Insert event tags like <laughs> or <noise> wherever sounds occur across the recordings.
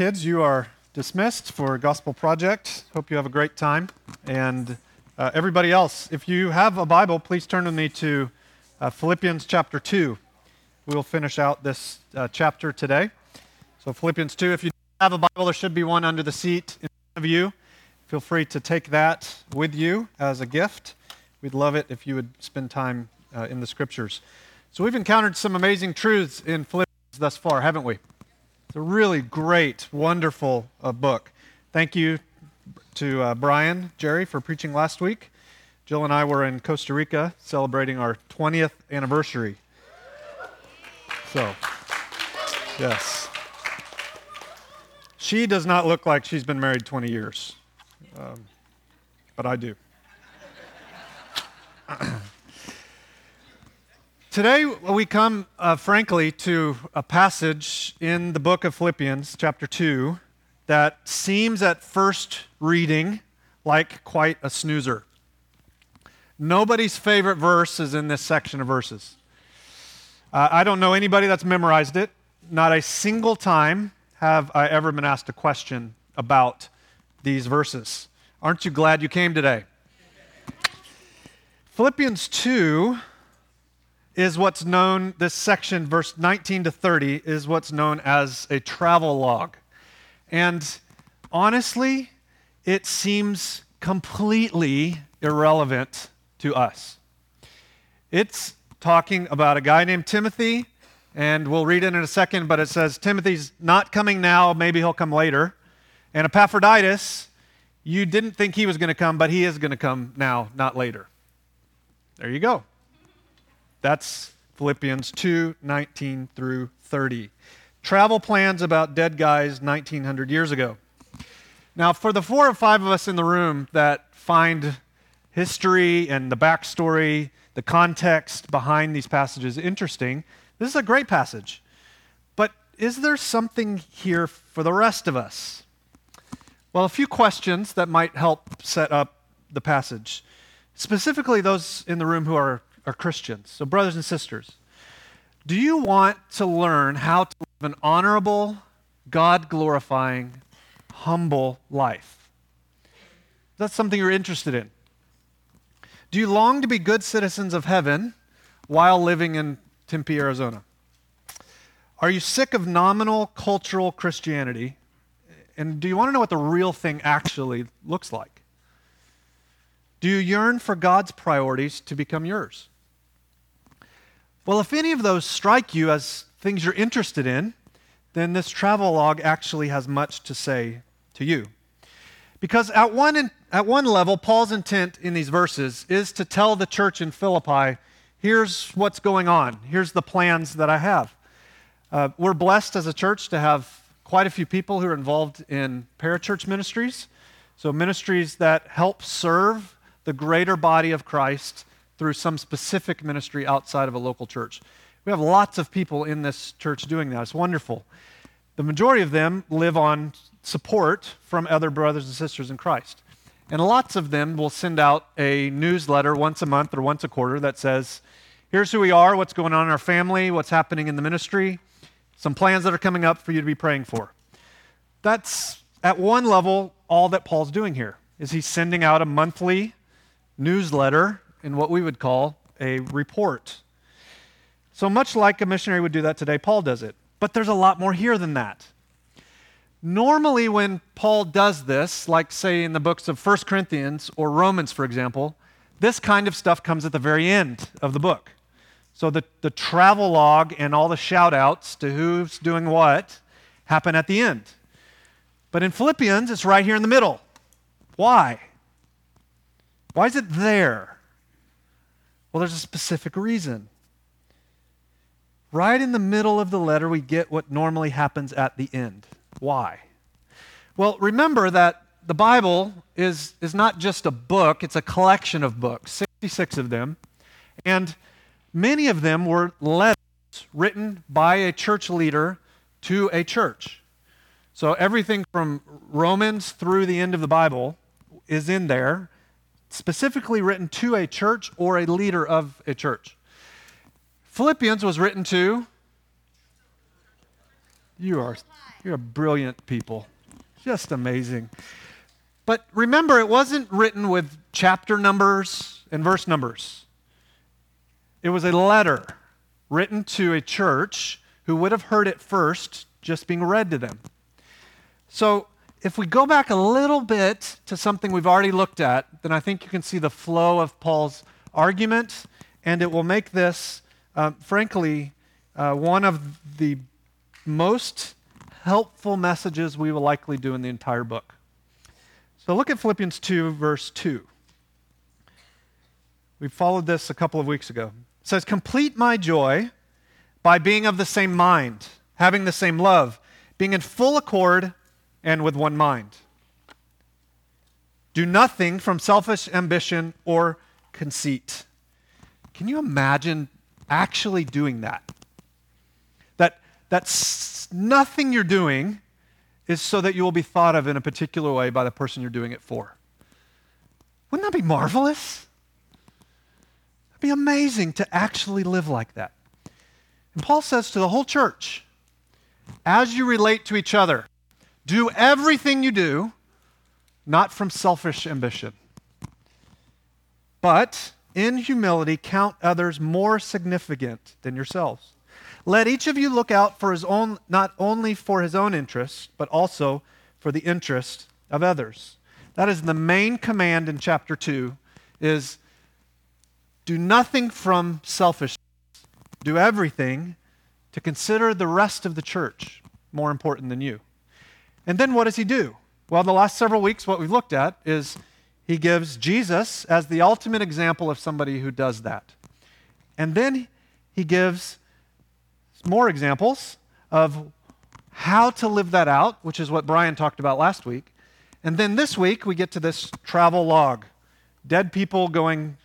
Kids, you are dismissed for Gospel Project. Hope you have a great time. And uh, everybody else, if you have a Bible, please turn with me to uh, Philippians chapter 2. We will finish out this uh, chapter today. So, Philippians 2, if you have a Bible, there should be one under the seat in front of you. Feel free to take that with you as a gift. We'd love it if you would spend time uh, in the scriptures. So, we've encountered some amazing truths in Philippians thus far, haven't we? It's a really great, wonderful uh, book. Thank you to uh, Brian, Jerry, for preaching last week. Jill and I were in Costa Rica celebrating our 20th anniversary. So, yes. She does not look like she's been married 20 years, um, but I do. <clears throat> Today, we come, uh, frankly, to a passage in the book of Philippians, chapter 2, that seems at first reading like quite a snoozer. Nobody's favorite verse is in this section of verses. Uh, I don't know anybody that's memorized it. Not a single time have I ever been asked a question about these verses. Aren't you glad you came today? Philippians 2 is what's known, this section, verse 19 to 30, is what's known as a travel log. And honestly, it seems completely irrelevant to us. It's talking about a guy named Timothy, and we'll read it in a second, but it says Timothy's not coming now, maybe he'll come later. And Epaphroditus, you didn't think he was going to come, but he is going to come now, not later. There you go. That's Philippians 2 19 through 30. Travel plans about dead guys 1900 years ago. Now, for the four or five of us in the room that find history and the backstory, the context behind these passages interesting, this is a great passage. But is there something here for the rest of us? Well, a few questions that might help set up the passage. Specifically, those in the room who are are Christians. So, brothers and sisters, do you want to learn how to live an honorable, God glorifying, humble life? That's something you're interested in. Do you long to be good citizens of heaven while living in Tempe, Arizona? Are you sick of nominal cultural Christianity? And do you want to know what the real thing actually looks like? Do you yearn for God's priorities to become yours? Well, if any of those strike you as things you're interested in, then this travel log actually has much to say to you. Because at one, in, at one level, Paul's intent in these verses is to tell the church in Philippi here's what's going on, here's the plans that I have. Uh, we're blessed as a church to have quite a few people who are involved in parachurch ministries. So, ministries that help serve the greater body of Christ through some specific ministry outside of a local church. We have lots of people in this church doing that. It's wonderful. The majority of them live on support from other brothers and sisters in Christ. And lots of them will send out a newsletter once a month or once a quarter that says, here's who we are, what's going on in our family, what's happening in the ministry, some plans that are coming up for you to be praying for. That's at one level all that Paul's doing here. Is he's sending out a monthly newsletter in what we would call a report. So much like a missionary would do that today, Paul does it. But there's a lot more here than that. Normally, when Paul does this, like say in the books of 1 Corinthians or Romans, for example, this kind of stuff comes at the very end of the book. So the, the travel log and all the shout outs to who's doing what happen at the end. But in Philippians, it's right here in the middle. Why? Why is it there? Well, there's a specific reason. Right in the middle of the letter, we get what normally happens at the end. Why? Well, remember that the Bible is, is not just a book, it's a collection of books, 66 of them. And many of them were letters written by a church leader to a church. So everything from Romans through the end of the Bible is in there specifically written to a church or a leader of a church. Philippians was written to You are you're brilliant people. Just amazing. But remember, it wasn't written with chapter numbers and verse numbers. It was a letter written to a church who would have heard it first just being read to them. So, if we go back a little bit to something we've already looked at, then I think you can see the flow of Paul's argument, and it will make this, uh, frankly, uh, one of the most helpful messages we will likely do in the entire book. So look at Philippians 2, verse 2. We followed this a couple of weeks ago. It says, Complete my joy by being of the same mind, having the same love, being in full accord and with one mind. Do nothing from selfish ambition or conceit. Can you imagine actually doing that? That, that nothing you're doing is so that you will be thought of in a particular way by the person you're doing it for. Wouldn't that be marvelous? It'd be amazing to actually live like that. And Paul says to the whole church, as you relate to each other, do everything you do not from selfish ambition, but in humility count others more significant than yourselves. Let each of you look out for his own, not only for his own interest, but also for the interest of others. That is the main command in chapter 2 is do nothing from selfishness. Do everything to consider the rest of the church more important than you. And then what does he do? Well, the last several weeks, what we've looked at is he gives Jesus as the ultimate example of somebody who does that. And then he gives more examples of how to live that out, which is what Brian talked about last week. And then this week, we get to this travel log. Dead people going,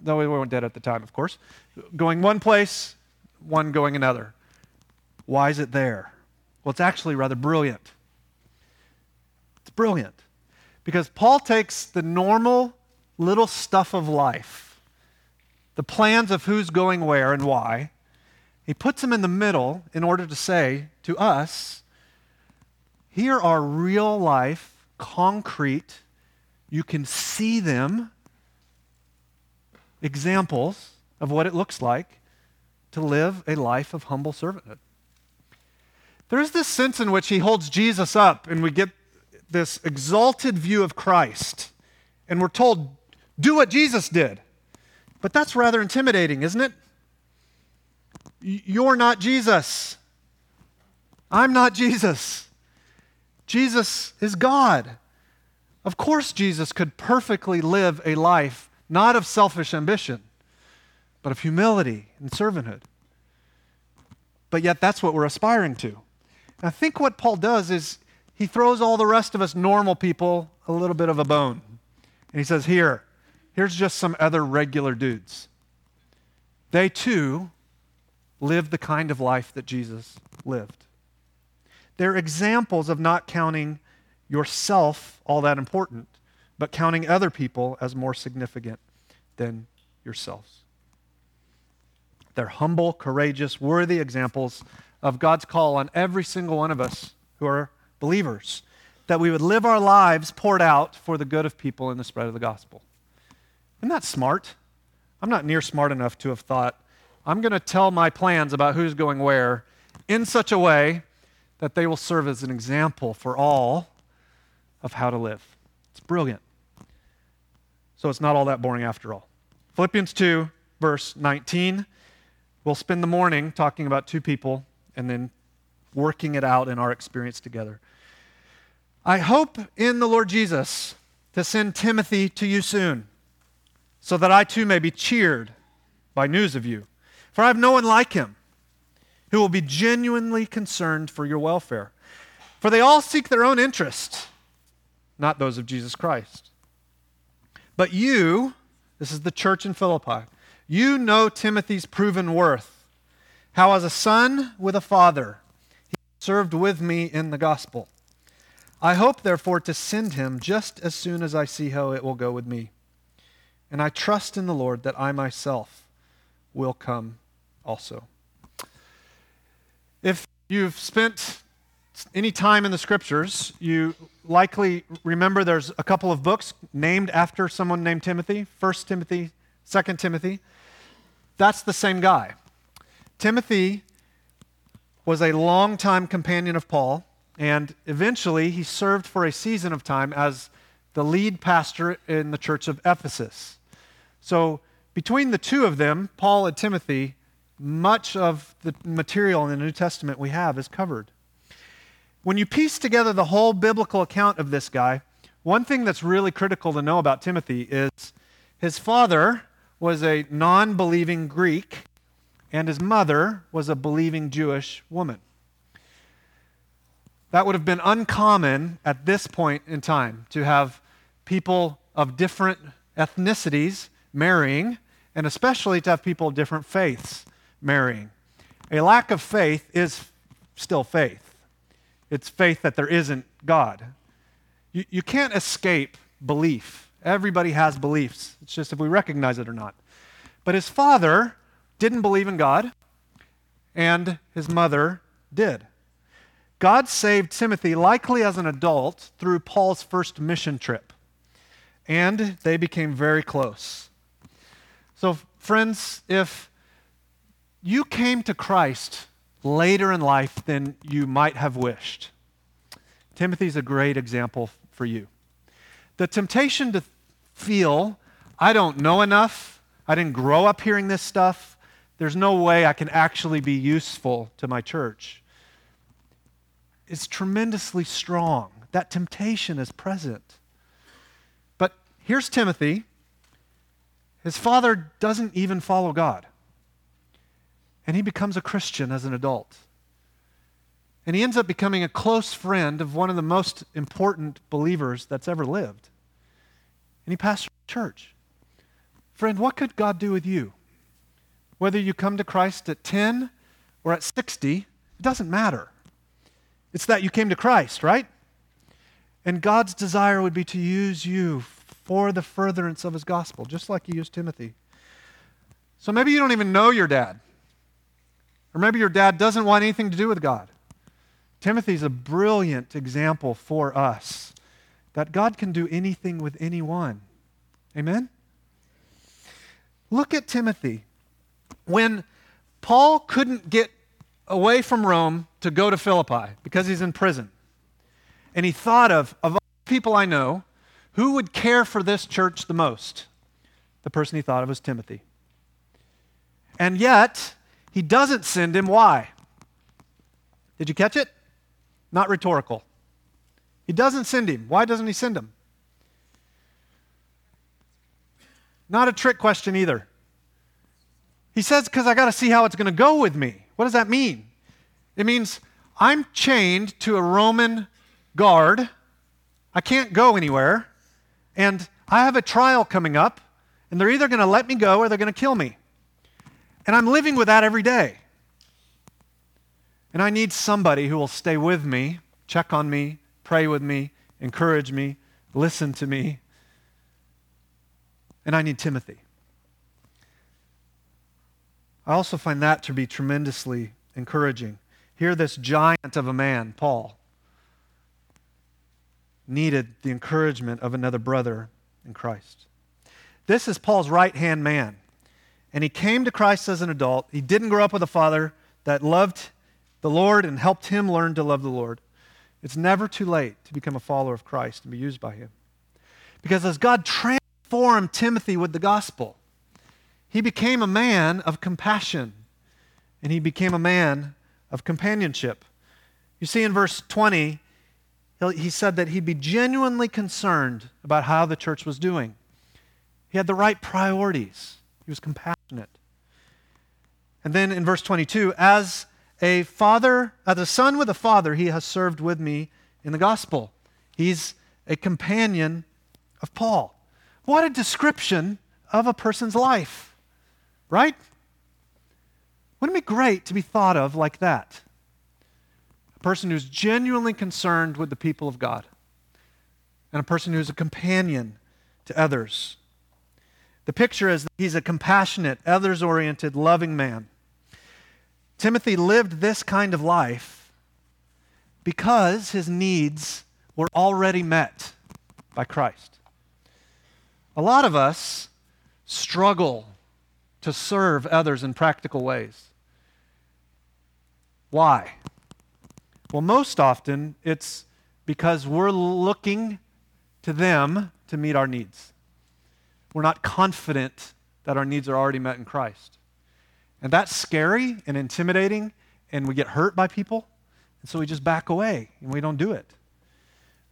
no, we weren't dead at the time, of course, going one place, one going another. Why is it there? Well, it's actually rather brilliant. Brilliant because Paul takes the normal little stuff of life, the plans of who's going where and why, he puts them in the middle in order to say to us, here are real life, concrete, you can see them, examples of what it looks like to live a life of humble servanthood. There's this sense in which he holds Jesus up, and we get this exalted view of Christ, and we're told, do what Jesus did. But that's rather intimidating, isn't it? You're not Jesus. I'm not Jesus. Jesus is God. Of course, Jesus could perfectly live a life not of selfish ambition, but of humility and servanthood. But yet, that's what we're aspiring to. I think what Paul does is he throws all the rest of us normal people a little bit of a bone. And he says, Here, here's just some other regular dudes. They too live the kind of life that Jesus lived. They're examples of not counting yourself all that important, but counting other people as more significant than yourselves. They're humble, courageous, worthy examples of God's call on every single one of us who are believers, that we would live our lives poured out for the good of people in the spread of the gospel. Isn't that smart? I'm not near smart enough to have thought, I'm going to tell my plans about who's going where in such a way that they will serve as an example for all of how to live. It's brilliant. So it's not all that boring after all. Philippians 2, verse 19. We'll spend the morning talking about two people and then working it out in our experience together. I hope in the Lord Jesus to send Timothy to you soon, so that I too may be cheered by news of you for I have no one like him who will be genuinely concerned for your welfare. For they all seek their own interest, not those of Jesus Christ. But you, this is the church in Philippi, you know Timothy's proven worth, how as a son with a father, he served with me in the gospel. I hope, therefore, to send him just as soon as I see how it will go with me. And I trust in the Lord that I myself will come also. If you've spent any time in the scriptures, you likely remember there's a couple of books named after someone named Timothy 1 Timothy, 2 Timothy. That's the same guy. Timothy was a longtime companion of Paul, and eventually he served for a season of time as the lead pastor in the church of Ephesus. So, between the two of them, Paul and Timothy, much of the material in the New Testament we have is covered. When you piece together the whole biblical account of this guy, one thing that's really critical to know about Timothy is his father was a non believing Greek, and his mother was a believing Jewish woman. That would have been uncommon at this point in time to have people of different ethnicities marrying, and especially to have people of different faiths marrying. A lack of faith is still faith. It's faith that there isn't God. You, you can't escape belief. Everybody has beliefs. It's just if we recognize it or not. But his father didn't believe in God, and his mother did. God saved Timothy, likely as an adult, through Paul's first mission trip. And they became very close. So, friends, if you came to Christ later in life than you might have wished, Timothy's a great example for you. The temptation to feel, I don't know enough, I didn't grow up hearing this stuff, there's no way I can actually be useful to my church, is tremendously strong. That temptation is present. But here's Timothy his father doesn't even follow God. And he becomes a Christian as an adult. And he ends up becoming a close friend of one of the most important believers that's ever lived. And he pastors church. Friend, what could God do with you? Whether you come to Christ at 10 or at 60, it doesn't matter. It's that you came to Christ, right? And God's desire would be to use you for the furtherance of his gospel, just like he used Timothy. So maybe you don't even know your dad. Or maybe your dad doesn't want anything to do with God. Timothy's a brilliant example for us that God can do anything with anyone. Amen? Look at Timothy. When Paul couldn't get away from Rome to go to Philippi because he's in prison, and he thought of, of all people I know, who would care for this church the most? The person he thought of was Timothy. And yet, he doesn't send him. Why? Did you catch it? Not rhetorical. He doesn't send him. Why doesn't he send him? Not a trick question either. He says, because I got to see how it's going to go with me. What does that mean? It means I'm chained to a Roman guard. I can't go anywhere. And I have a trial coming up, and they're either going to let me go or they're going to kill me. And I'm living with that every day. And I need somebody who will stay with me, check on me, pray with me, encourage me, listen to me. And I need Timothy. I also find that to be tremendously encouraging. Here, this giant of a man, Paul, needed the encouragement of another brother in Christ. This is Paul's right hand man. And he came to Christ as an adult. He didn't grow up with a father that loved the Lord and helped him learn to love the Lord. It's never too late to become a follower of Christ and be used by him. Because as God transformed Timothy with the gospel, he became a man of compassion and he became a man of companionship. You see in verse 20, he said that he'd be genuinely concerned about how the church was doing. He had the right priorities, he was compassionate. And then in verse 22, as a father, as a son with a father, he has served with me in the gospel. He's a companion of Paul. What a description of a person's life, right? Wouldn't it be great to be thought of like that? A person who's genuinely concerned with the people of God, and a person who's a companion to others. The picture is that he's a compassionate, others oriented, loving man. Timothy lived this kind of life because his needs were already met by Christ. A lot of us struggle to serve others in practical ways. Why? Well, most often it's because we're looking to them to meet our needs. We're not confident that our needs are already met in Christ. And that's scary and intimidating, and we get hurt by people, and so we just back away and we don't do it.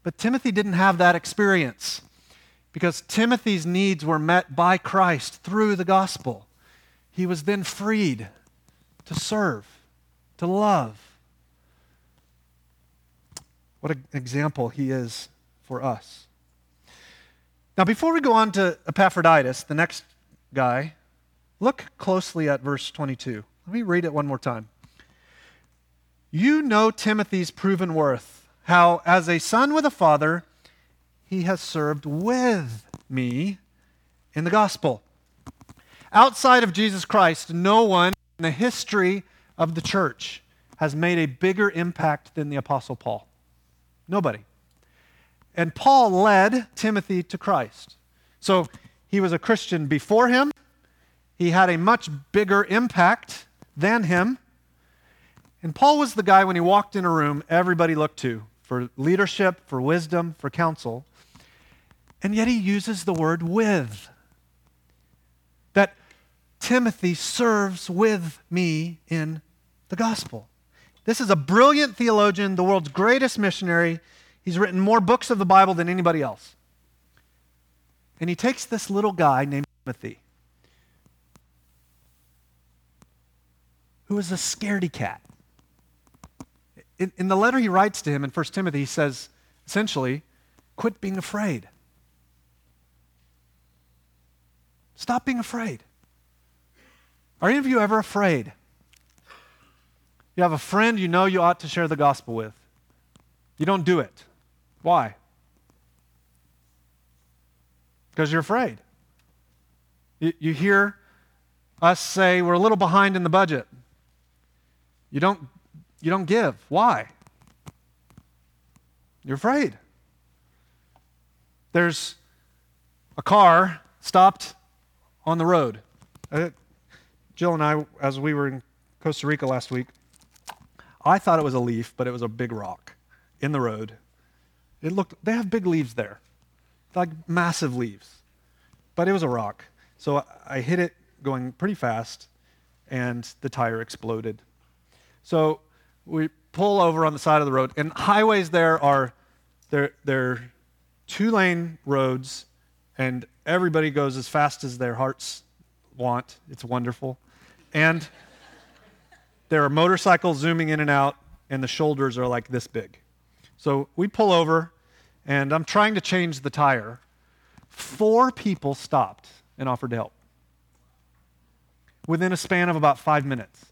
But Timothy didn't have that experience because Timothy's needs were met by Christ through the gospel. He was then freed to serve, to love. What an example he is for us. Now, before we go on to Epaphroditus, the next guy, look closely at verse 22. Let me read it one more time. You know Timothy's proven worth, how as a son with a father, he has served with me in the gospel. Outside of Jesus Christ, no one in the history of the church has made a bigger impact than the Apostle Paul. Nobody. And Paul led Timothy to Christ. So he was a Christian before him. He had a much bigger impact than him. And Paul was the guy when he walked in a room, everybody looked to for leadership, for wisdom, for counsel. And yet he uses the word with. Timothy serves with me in the gospel. This is a brilliant theologian, the world's greatest missionary. He's written more books of the Bible than anybody else. And he takes this little guy named Timothy, who is a scaredy cat. In, in the letter he writes to him in 1 Timothy, he says, essentially, quit being afraid. Stop being afraid. Are any of you ever afraid? You have a friend you know you ought to share the gospel with. You don't do it. Why? Because you're afraid. You, you hear us say we're a little behind in the budget. You don't, you don't give. Why? You're afraid. There's a car stopped on the road. Uh, Jill and I, as we were in Costa Rica last week, I thought it was a leaf, but it was a big rock in the road. It looked, they have big leaves there, like massive leaves, but it was a rock. So I hit it going pretty fast, and the tire exploded. So we pull over on the side of the road, and highways there are they're, they're two lane roads, and everybody goes as fast as their hearts want. It's wonderful. And there are motorcycles zooming in and out, and the shoulders are like this big. So we pull over, and I'm trying to change the tire. Four people stopped and offered to help within a span of about five minutes.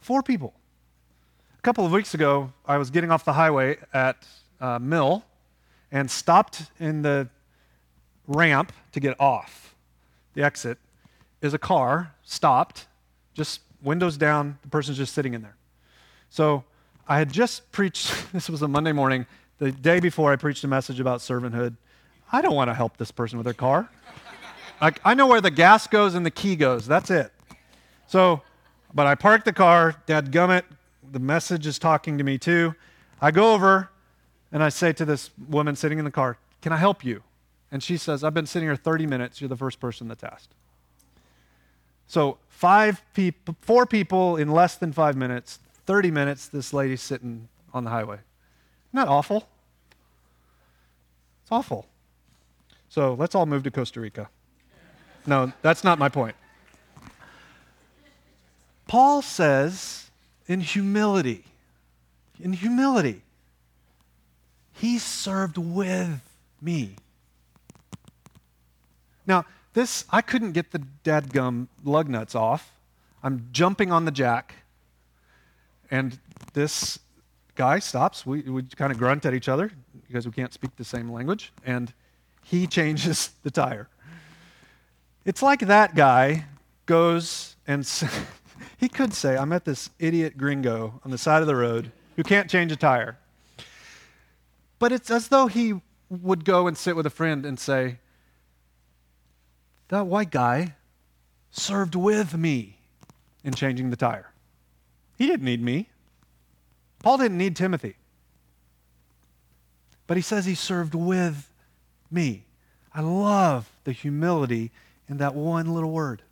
Four people. A couple of weeks ago, I was getting off the highway at uh, Mill and stopped in the ramp to get off the exit. Is a car stopped just windows down, the person's just sitting in there. So I had just preached, <laughs> this was a Monday morning, the day before I preached a message about servanthood. I don't want to help this person with their car. like, I know where the gas goes and the key goes. That's it. So, but I parked the car, dad gummit, the message is talking to me too. I go over and I say to this woman sitting in the car, Can I help you? And she says, I've been sitting here 30 minutes. You're the first person that's asked. So five people, four people in less than five minutes, 30 minutes, this lady's sitting on the highway. Isn't that awful? It's awful. So let's all move to Costa Rica. No, that's not my point. Paul says, in humility, in humility, he served with me. Now, this, I couldn't get the dadgum lug nuts off. I'm jumping on the jack, and this guy stops. We, we kind of grunt at each other because we can't speak the same language, and he <laughs> changes the tire. It's like that guy goes and <laughs> he could say, I met this idiot gringo on the side of the road who can't change a tire. But it's as though he would go and sit with a friend and say, That white guy served with me in changing the tire. He didn't need me. Paul didn't need Timothy. But he says he served with me. I love the humility in that one little word.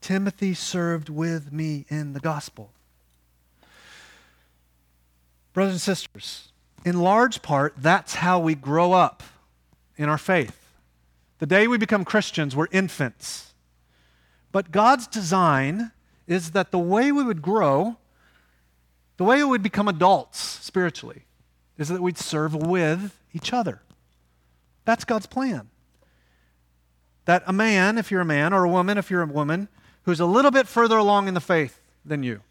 Timothy served with me in the gospel. Brothers and sisters, in large part, that's how we grow up in our faith. The day we become Christians, we're infants. But God's design is that the way we would grow, the way we would become adults spiritually, is that we'd serve with each other. That's God's plan. That a man, if you're a man, or a woman, if you're a woman, who's a little bit further along in the faith than you,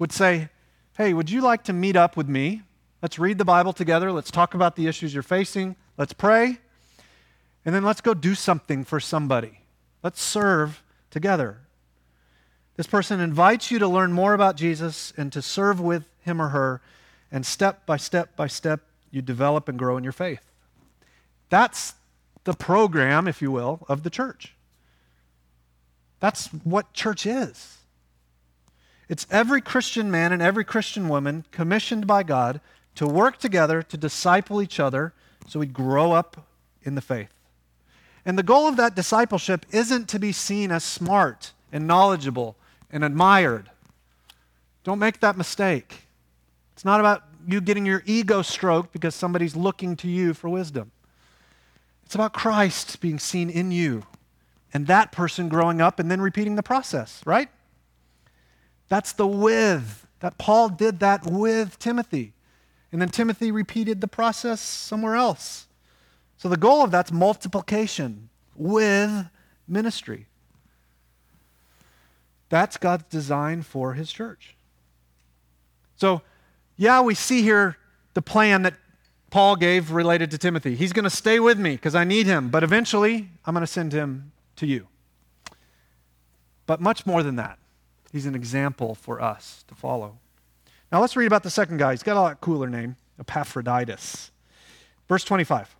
would say, Hey, would you like to meet up with me? Let's read the Bible together. Let's talk about the issues you're facing. Let's pray. And then let's go do something for somebody. Let's serve together. This person invites you to learn more about Jesus and to serve with him or her. And step by step by step, you develop and grow in your faith. That's the program, if you will, of the church. That's what church is. It's every Christian man and every Christian woman commissioned by God to work together to disciple each other so we grow up in the faith. And the goal of that discipleship isn't to be seen as smart and knowledgeable and admired. Don't make that mistake. It's not about you getting your ego stroked because somebody's looking to you for wisdom. It's about Christ being seen in you and that person growing up and then repeating the process, right? That's the with. That Paul did that with Timothy. And then Timothy repeated the process somewhere else. So the goal of that's multiplication with ministry. That's God's design for his church. So, yeah, we see here the plan that Paul gave related to Timothy. He's going to stay with me because I need him, but eventually I'm going to send him to you. But much more than that. He's an example for us to follow. Now let's read about the second guy. He's got a lot cooler name, Epaphroditus. Verse 25.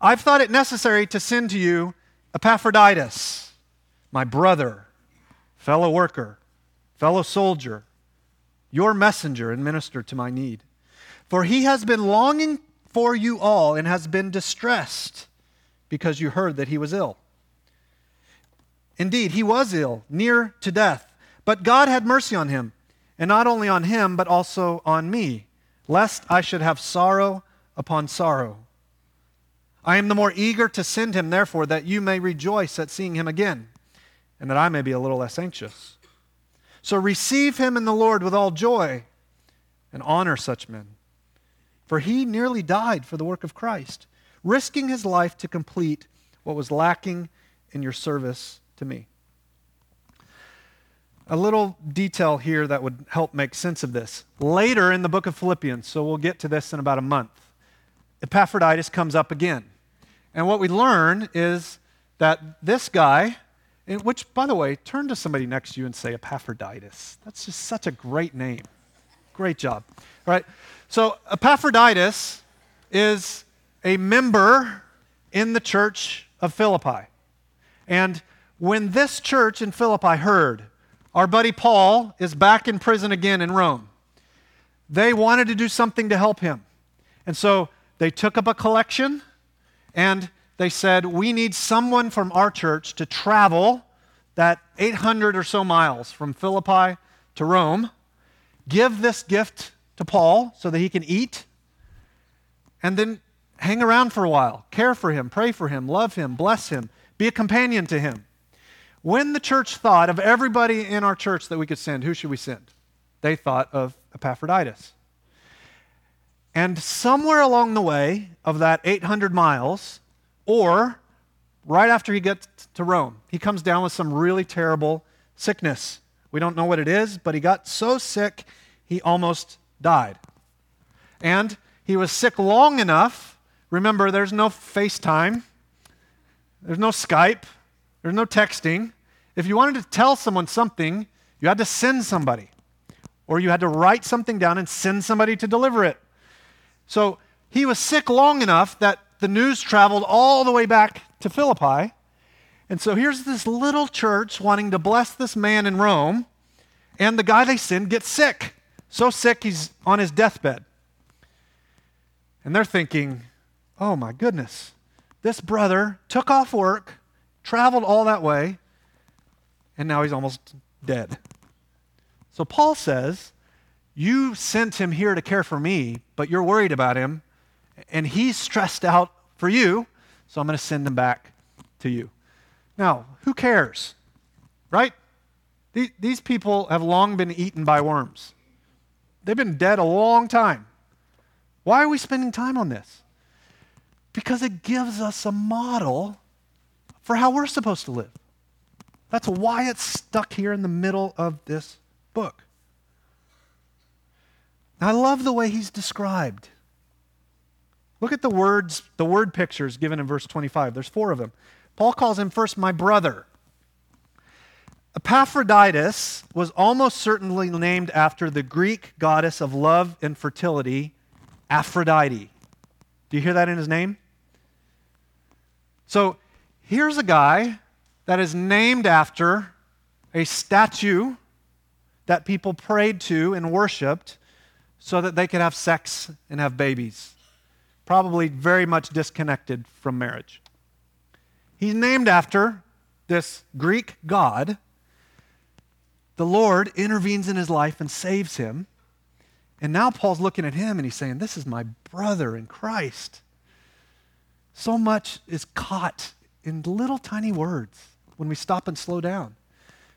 I've thought it necessary to send to you Epaphroditus, my brother, fellow worker, fellow soldier, your messenger and minister to my need. For he has been longing for you all and has been distressed because you heard that he was ill. Indeed, he was ill, near to death. But God had mercy on him, and not only on him, but also on me, lest I should have sorrow upon sorrow. I am the more eager to send him, therefore, that you may rejoice at seeing him again, and that I may be a little less anxious. So receive him in the Lord with all joy, and honor such men. For he nearly died for the work of Christ, risking his life to complete what was lacking in your service to me. A little detail here that would help make sense of this. Later in the book of Philippians, so we'll get to this in about a month, Epaphroditus comes up again. And what we learn is that this guy, eh, which, by the way, turn to somebody next to you and say Epaphroditus. That's just such a great name. Great job. All right. So, Epaphroditus is a member in the church of Philippi. And when this church in Philippi heard our buddy Paul is back in prison again in Rome. They wanted to do something to help him. And so they took up a collection and they said, We need someone from our church to travel that 800 or so miles from Philippi to Rome, give this gift to Paul so that he can eat, and then hang around for a while, care for him, pray for him, love him, bless him, be a companion to him. When the church thought of everybody in our church that we could send, who should we send? They thought of Epaphroditus. And somewhere along the way of that 800 miles, or right after he gets to Rome, he comes down with some really terrible sickness. We don't know what it is, but he got so sick he almost died. And he was sick long enough. Remember, there's no FaceTime, there's no Skype, there's no texting. If you wanted to tell someone something, you had to send somebody. or you had to write something down and send somebody to deliver it. So he was sick long enough that the news traveled all the way back to Philippi. And so here's this little church wanting to bless this man in Rome, and the guy they send gets sick. So sick, he's on his deathbed. And they're thinking, oh my goodness, this brother took off work, traveled all that way, and now he's almost dead. So Paul says, You sent him here to care for me, but you're worried about him, and he's stressed out for you, so I'm going to send him back to you. Now, who cares? Right? These people have long been eaten by worms. They've been dead a long time. Why are we spending time on this? Because it gives us a model for how we're supposed to live. That's why it's stuck here in the middle of this book. I love the way he's described. Look at the words, the word pictures given in verse 25. There's four of them. Paul calls him first my brother. Epaphroditus was almost certainly named after the Greek goddess of love and fertility, Aphrodite. Do you hear that in his name? So here's a guy that is named after a statue that people prayed to and worshiped so that they could have sex and have babies. Probably very much disconnected from marriage. He's named after this Greek god. The Lord intervenes in his life and saves him. And now Paul's looking at him and he's saying, This is my brother in Christ. So much is caught in little tiny words when we stop and slow down.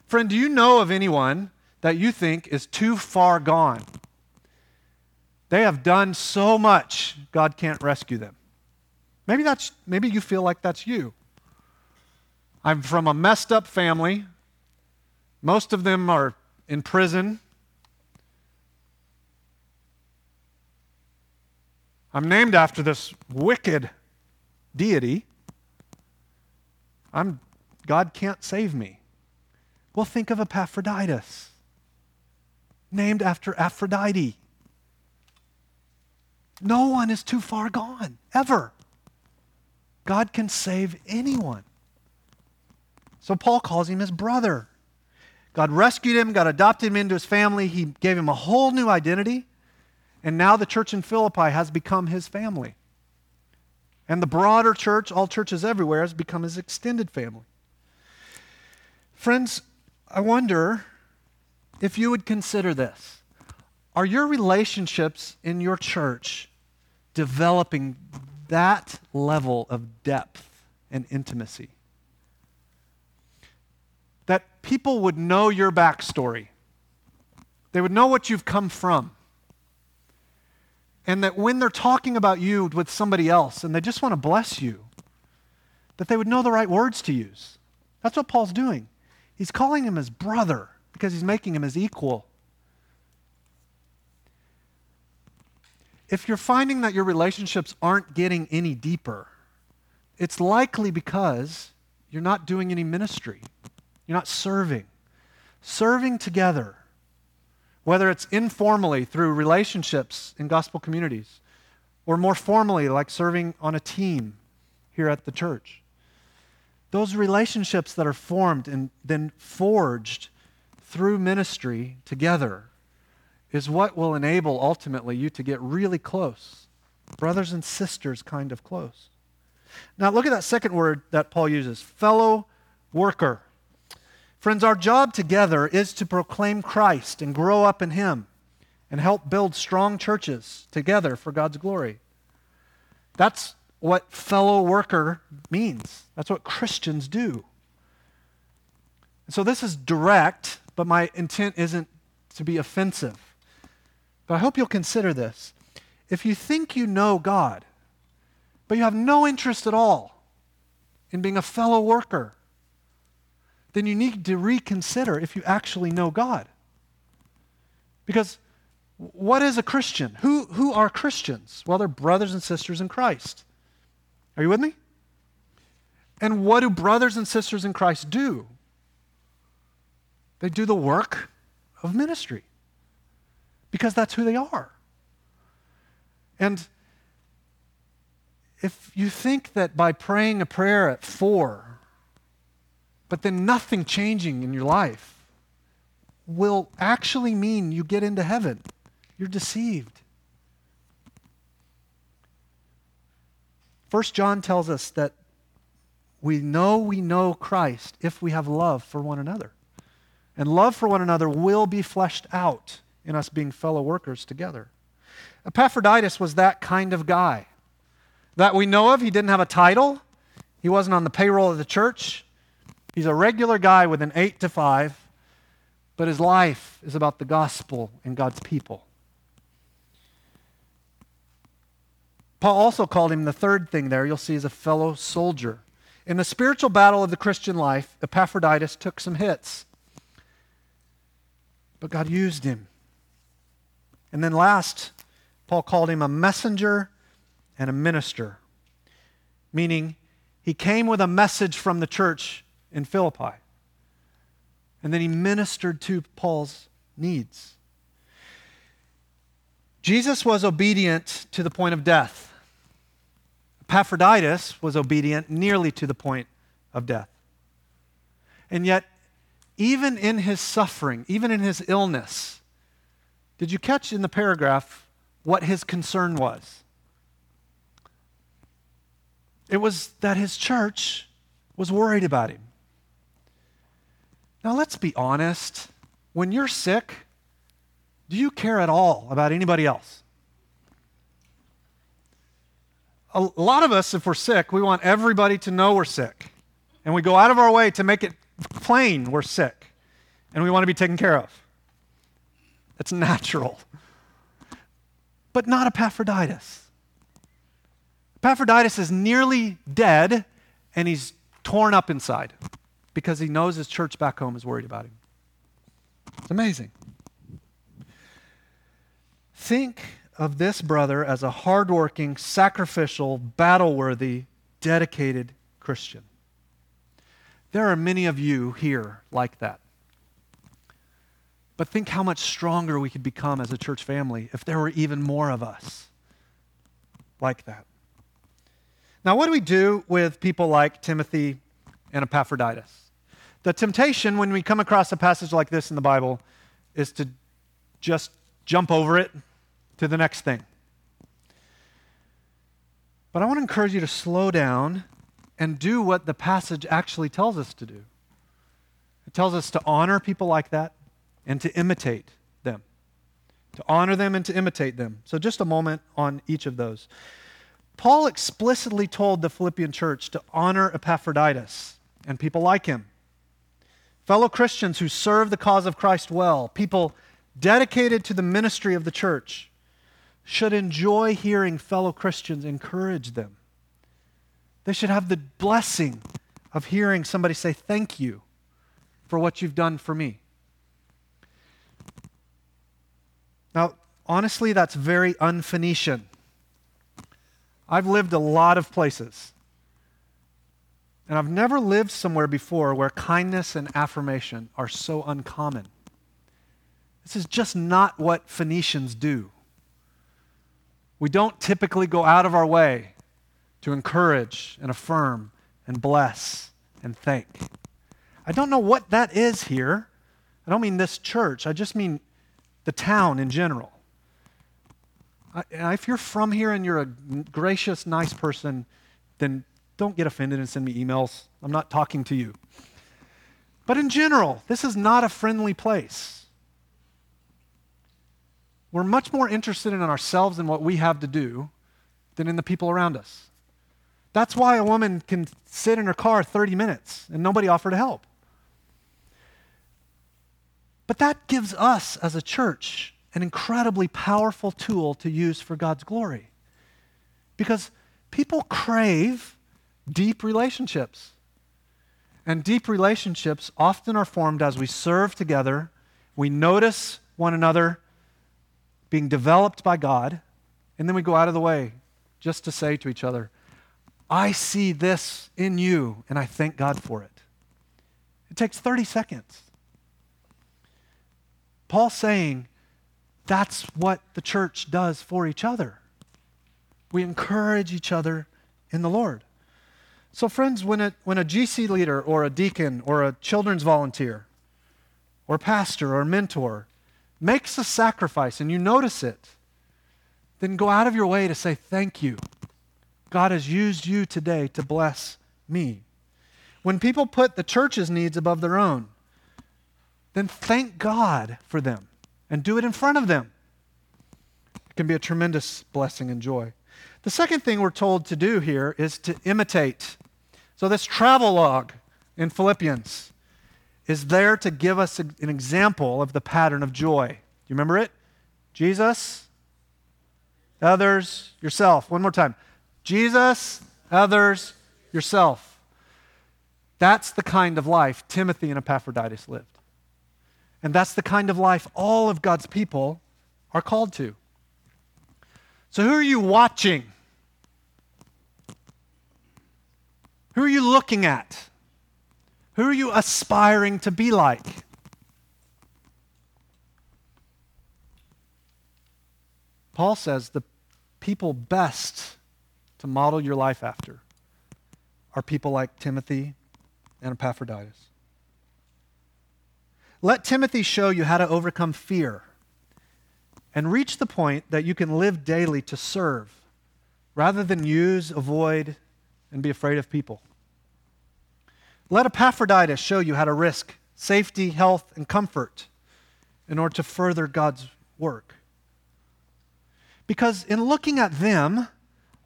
Friend, do you know of anyone that you think is too far gone? They have done so much, God can't rescue them. Maybe that's maybe you feel like that's you. I'm from a messed up family. Most of them are in prison. I'm named after this wicked deity. I'm, God can't save me. Well, think of Epaphroditus, named after Aphrodite. No one is too far gone, ever. God can save anyone. So Paul calls him his brother. God rescued him, God adopted him into his family. He gave him a whole new identity. And now the church in Philippi has become his family. And the broader church, all churches everywhere, has become his extended family. Friends, I wonder if you would consider this. Are your relationships in your church developing that level of depth and intimacy? that people would know your backstory. They would know what you've come from. And that when they're talking about you with somebody else and they just want to bless you, that they would know the right words to use. That's what Paul's doing. He's calling him his brother because he's making him his equal. If you're finding that your relationships aren't getting any deeper, it's likely because you're not doing any ministry. You're not serving. Serving together, whether it's informally through relationships in gospel communities, or more formally, like serving on a team here at the church. Those relationships that are formed and then forged through ministry together is what will enable ultimately you to get really close. Brothers and sisters, kind of close. Now, look at that second word that Paul uses fellow worker. Friends, our job together is to proclaim Christ and grow up in Him and help build strong churches together for God's glory. That's what fellow worker means. That's what Christians do. So this is direct, but my intent isn't to be offensive. But I hope you'll consider this. If you think you know God, but you have no interest at all in being a fellow worker, then you need to reconsider if you actually know God. Because what is a Christian? Who, who are Christians? Well, they're brothers and sisters in Christ. Are you with me? And what do brothers and sisters in Christ do? They do the work of ministry. Because that's who they are. And if you think that by praying a prayer at four, but then nothing changing in your life, will actually mean you get into heaven, you're deceived. First John tells us that we know we know Christ if we have love for one another. And love for one another will be fleshed out in us being fellow workers together. Epaphroditus was that kind of guy that we know of. He didn't have a title, he wasn't on the payroll of the church. He's a regular guy with an eight to five, but his life is about the gospel and God's people. Paul also called him the third thing there, you'll see, as a fellow soldier. In the spiritual battle of the Christian life, Epaphroditus took some hits. But God used him. And then last, Paul called him a messenger and a minister, meaning he came with a message from the church in Philippi. And then he ministered to Paul's needs. Jesus was obedient to the point of death. Epaphroditus was obedient nearly to the point of death. And yet, even in his suffering, even in his illness, did you catch in the paragraph what his concern was? It was that his church was worried about him. Now, let's be honest. When you're sick, do you care at all about anybody else? a lot of us, if we're sick, we want everybody to know we're sick. And we go out of our way to make it plain we're sick. And we want to be taken care of. It's natural. But not Epaphroditus. Epaphroditus is nearly dead and he's torn up inside because he knows his church back home is worried about him. It's amazing. Think of this brother as a hardworking, sacrificial, battle worthy, dedicated Christian. There are many of you here like that. But think how much stronger we could become as a church family if there were even more of us like that. Now, what do we do with people like Timothy and Epaphroditus? The temptation when we come across a passage like this in the Bible is to just jump over it to the next thing. But I want to encourage you to slow down and do what the passage actually tells us to do. It tells us to honor people like that and to imitate them. To honor them and to imitate them. So, just a moment on each of those. Paul explicitly told the Philippian church to honor Epaphroditus and people like him. Fellow Christians who serve the cause of Christ well, people dedicated to the ministry of the church should enjoy hearing fellow Christians encourage them. They should have the blessing of hearing somebody say, Thank you for what you've done for me. Now, honestly, that's very un Phoenician. I've lived a lot of places. And I've never lived somewhere before where kindness and affirmation are so uncommon. This is just not what Phoenicians do. We don't typically go out of our way to encourage and affirm and bless and thank. I don't know what that is here. I don't mean this church, I just mean the town in general. I, if you're from here and you're a gracious, nice person, then don't get offended and send me emails. I'm not talking to you. But in general, this is not a friendly place. We're much more interested in ourselves and what we have to do than in the people around us. That's why a woman can sit in her car 30 minutes and nobody offer to help. But that gives us as a church an incredibly powerful tool to use for God's glory. Because people crave deep relationships. And deep relationships often are formed as we serve together, we notice one another being developed by God, and then we go out of the way just to say to each other, I see this in you, and I thank God for it. It takes 30 seconds. Paul saying, That's what the church does for each other. We encourage each other in the Lord. So, friends, when a, when a GC leader or a deacon or a children's volunteer or pastor or mentor makes a sacrifice and you notice it, then go out of your way to say, Thank you. God has used you today to bless me. When people put the church's needs above their own, then thank God for them and do it in front of them. It can be a tremendous blessing and joy. The second thing we're told to do here is to imitate. So, this travel log in Philippians is there to give us an example of the pattern of joy. Do you remember it? Jesus, others, yourself. One more time. Jesus, others, yourself. That's the kind of life Timothy and Epaphroditus lived. And that's the kind of life all of God's people are called to. So, who are you watching? Who are you looking at? Who are you aspiring to be like? Paul says the people best to model your life after are people like Timothy and Epaphroditus. Let Timothy show you how to overcome fear and reach the point that you can live daily to serve rather than use, avoid, and be afraid of people. Let Epaphroditus show you how to risk safety, health, and comfort in order to further God's work. Because in looking at them,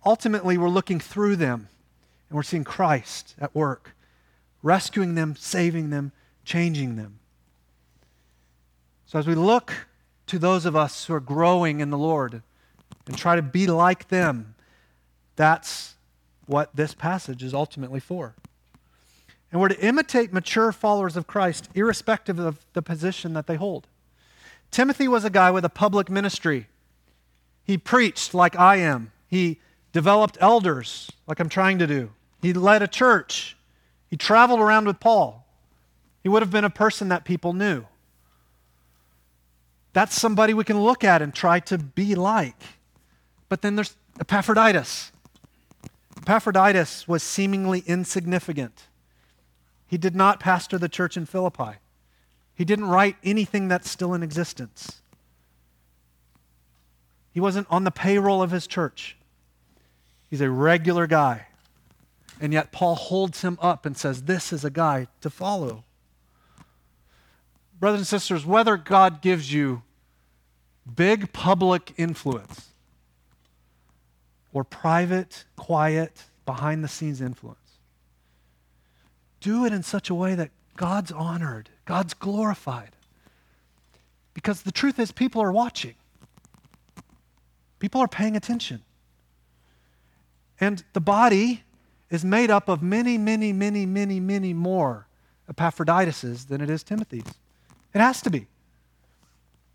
ultimately we're looking through them and we're seeing Christ at work, rescuing them, saving them, changing them. So as we look to those of us who are growing in the Lord and try to be like them, that's what this passage is ultimately for. And we're to imitate mature followers of Christ, irrespective of the position that they hold. Timothy was a guy with a public ministry. He preached like I am. He developed elders like I'm trying to do. He led a church. He traveled around with Paul. He would have been a person that people knew. That's somebody we can look at and try to be like. But then there's Epaphroditus. Epaphroditus was seemingly insignificant. He did not pastor the church in Philippi. He didn't write anything that's still in existence. He wasn't on the payroll of his church. He's a regular guy. And yet, Paul holds him up and says, This is a guy to follow. Brothers and sisters, whether God gives you big public influence or private, quiet, behind the scenes influence, do it in such a way that God's honored, God's glorified. Because the truth is, people are watching, people are paying attention. And the body is made up of many, many, many, many, many more Epaphroditus than it is Timothy's. It has to be.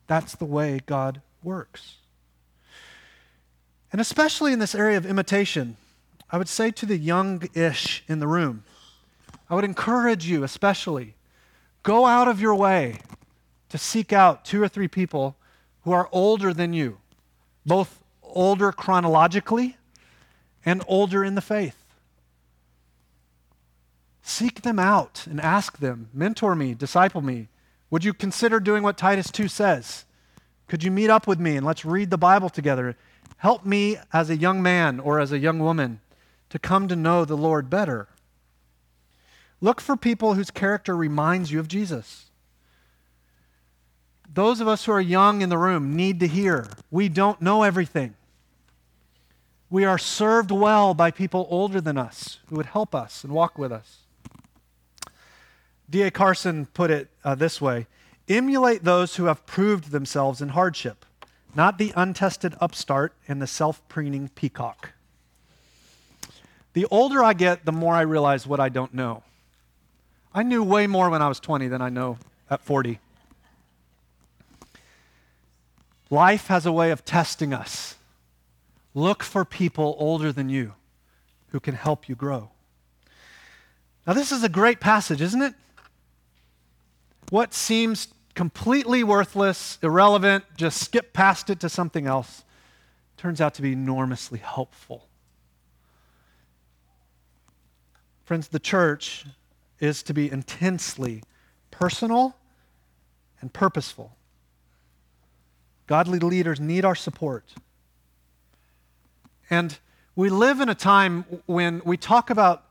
That's the way God works. And especially in this area of imitation, I would say to the young ish in the room, I would encourage you, especially, go out of your way to seek out two or three people who are older than you, both older chronologically and older in the faith. Seek them out and ask them, mentor me, disciple me, would you consider doing what Titus 2 says? Could you meet up with me and let's read the Bible together? Help me as a young man or as a young woman to come to know the Lord better. Look for people whose character reminds you of Jesus. Those of us who are young in the room need to hear we don't know everything. We are served well by people older than us who would help us and walk with us. D.A. Carson put it uh, this way emulate those who have proved themselves in hardship, not the untested upstart and the self preening peacock. The older I get, the more I realize what I don't know. I knew way more when I was 20 than I know at 40. Life has a way of testing us. Look for people older than you who can help you grow. Now, this is a great passage, isn't it? What seems completely worthless, irrelevant, just skip past it to something else, turns out to be enormously helpful. Friends, the church is to be intensely personal and purposeful. Godly leaders need our support. And we live in a time when we talk about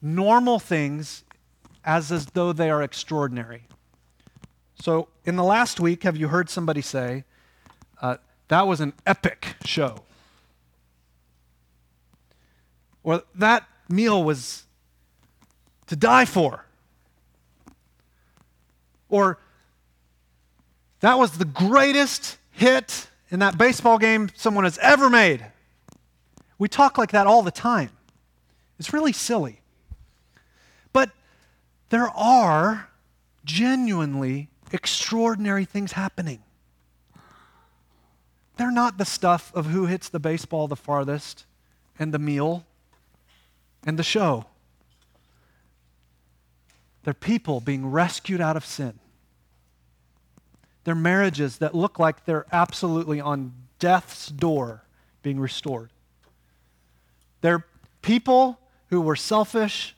normal things as, as though they are extraordinary. So, in the last week, have you heard somebody say, uh, that was an epic show? Or that meal was to die for? Or that was the greatest hit in that baseball game someone has ever made. We talk like that all the time. It's really silly. But there are genuinely extraordinary things happening. They're not the stuff of who hits the baseball the farthest and the meal and the show. They're people being rescued out of sin. They're marriages that look like they're absolutely on death's door being restored. They're people who were selfish,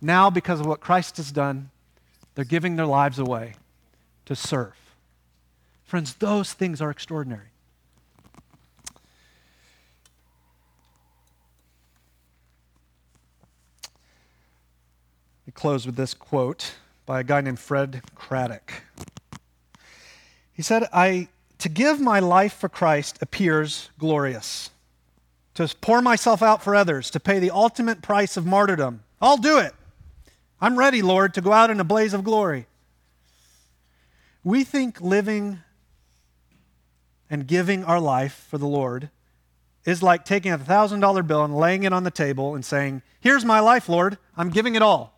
now because of what Christ has done, they're giving their lives away to serve. Friends, those things are extraordinary. We close with this quote by a guy named Fred Craddock. He said, I, To give my life for Christ appears glorious. To pour myself out for others, to pay the ultimate price of martyrdom. I'll do it. I'm ready, Lord, to go out in a blaze of glory. We think living and giving our life for the Lord is like taking a $1,000 bill and laying it on the table and saying, Here's my life, Lord. I'm giving it all.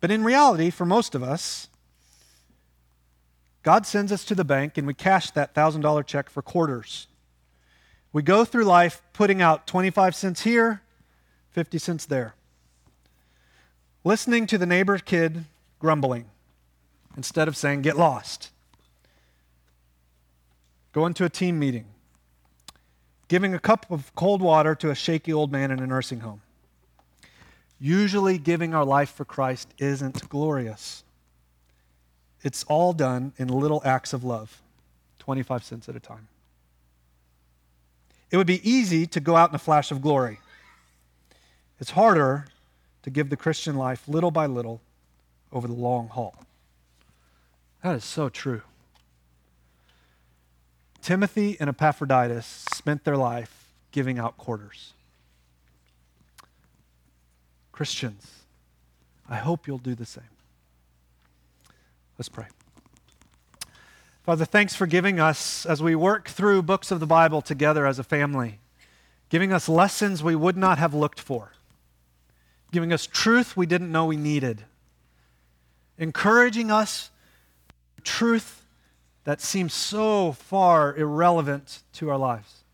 But in reality, for most of us, God sends us to the bank and we cash that $1,000 check for quarters. We go through life putting out 25 cents here, 50 cents there. Listening to the neighbor kid grumbling instead of saying, get lost. Going to a team meeting. Giving a cup of cold water to a shaky old man in a nursing home. Usually, giving our life for Christ isn't glorious. It's all done in little acts of love, 25 cents at a time. It would be easy to go out in a flash of glory. It's harder to give the Christian life little by little over the long haul. That is so true. Timothy and Epaphroditus spent their life giving out quarters. Christians, I hope you'll do the same. Let's pray. Father, thanks for giving us, as we work through books of the Bible together as a family, giving us lessons we would not have looked for, giving us truth we didn't know we needed, encouraging us truth that seems so far irrelevant to our lives.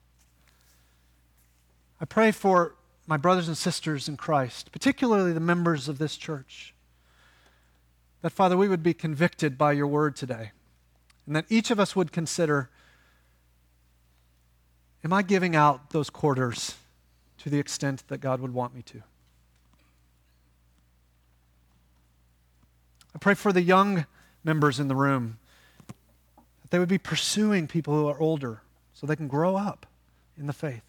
I pray for my brothers and sisters in Christ, particularly the members of this church that, Father, we would be convicted by your word today, and that each of us would consider Am I giving out those quarters to the extent that God would want me to? I pray for the young members in the room that they would be pursuing people who are older so they can grow up in the faith.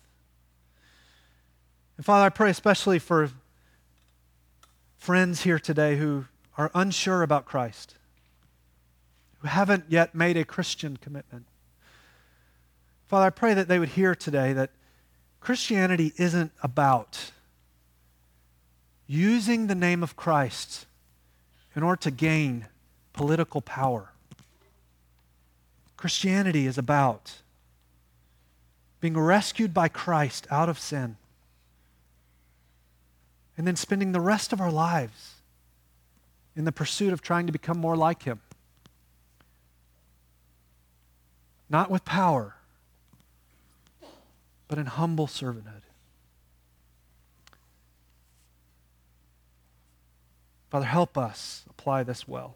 And Father, I pray especially for friends here today who are unsure about Christ, who haven't yet made a Christian commitment. Father, I pray that they would hear today that Christianity isn't about using the name of Christ in order to gain political power. Christianity is about being rescued by Christ out of sin and then spending the rest of our lives in the pursuit of trying to become more like Him. Not with power, but in humble servanthood. Father, help us apply this well.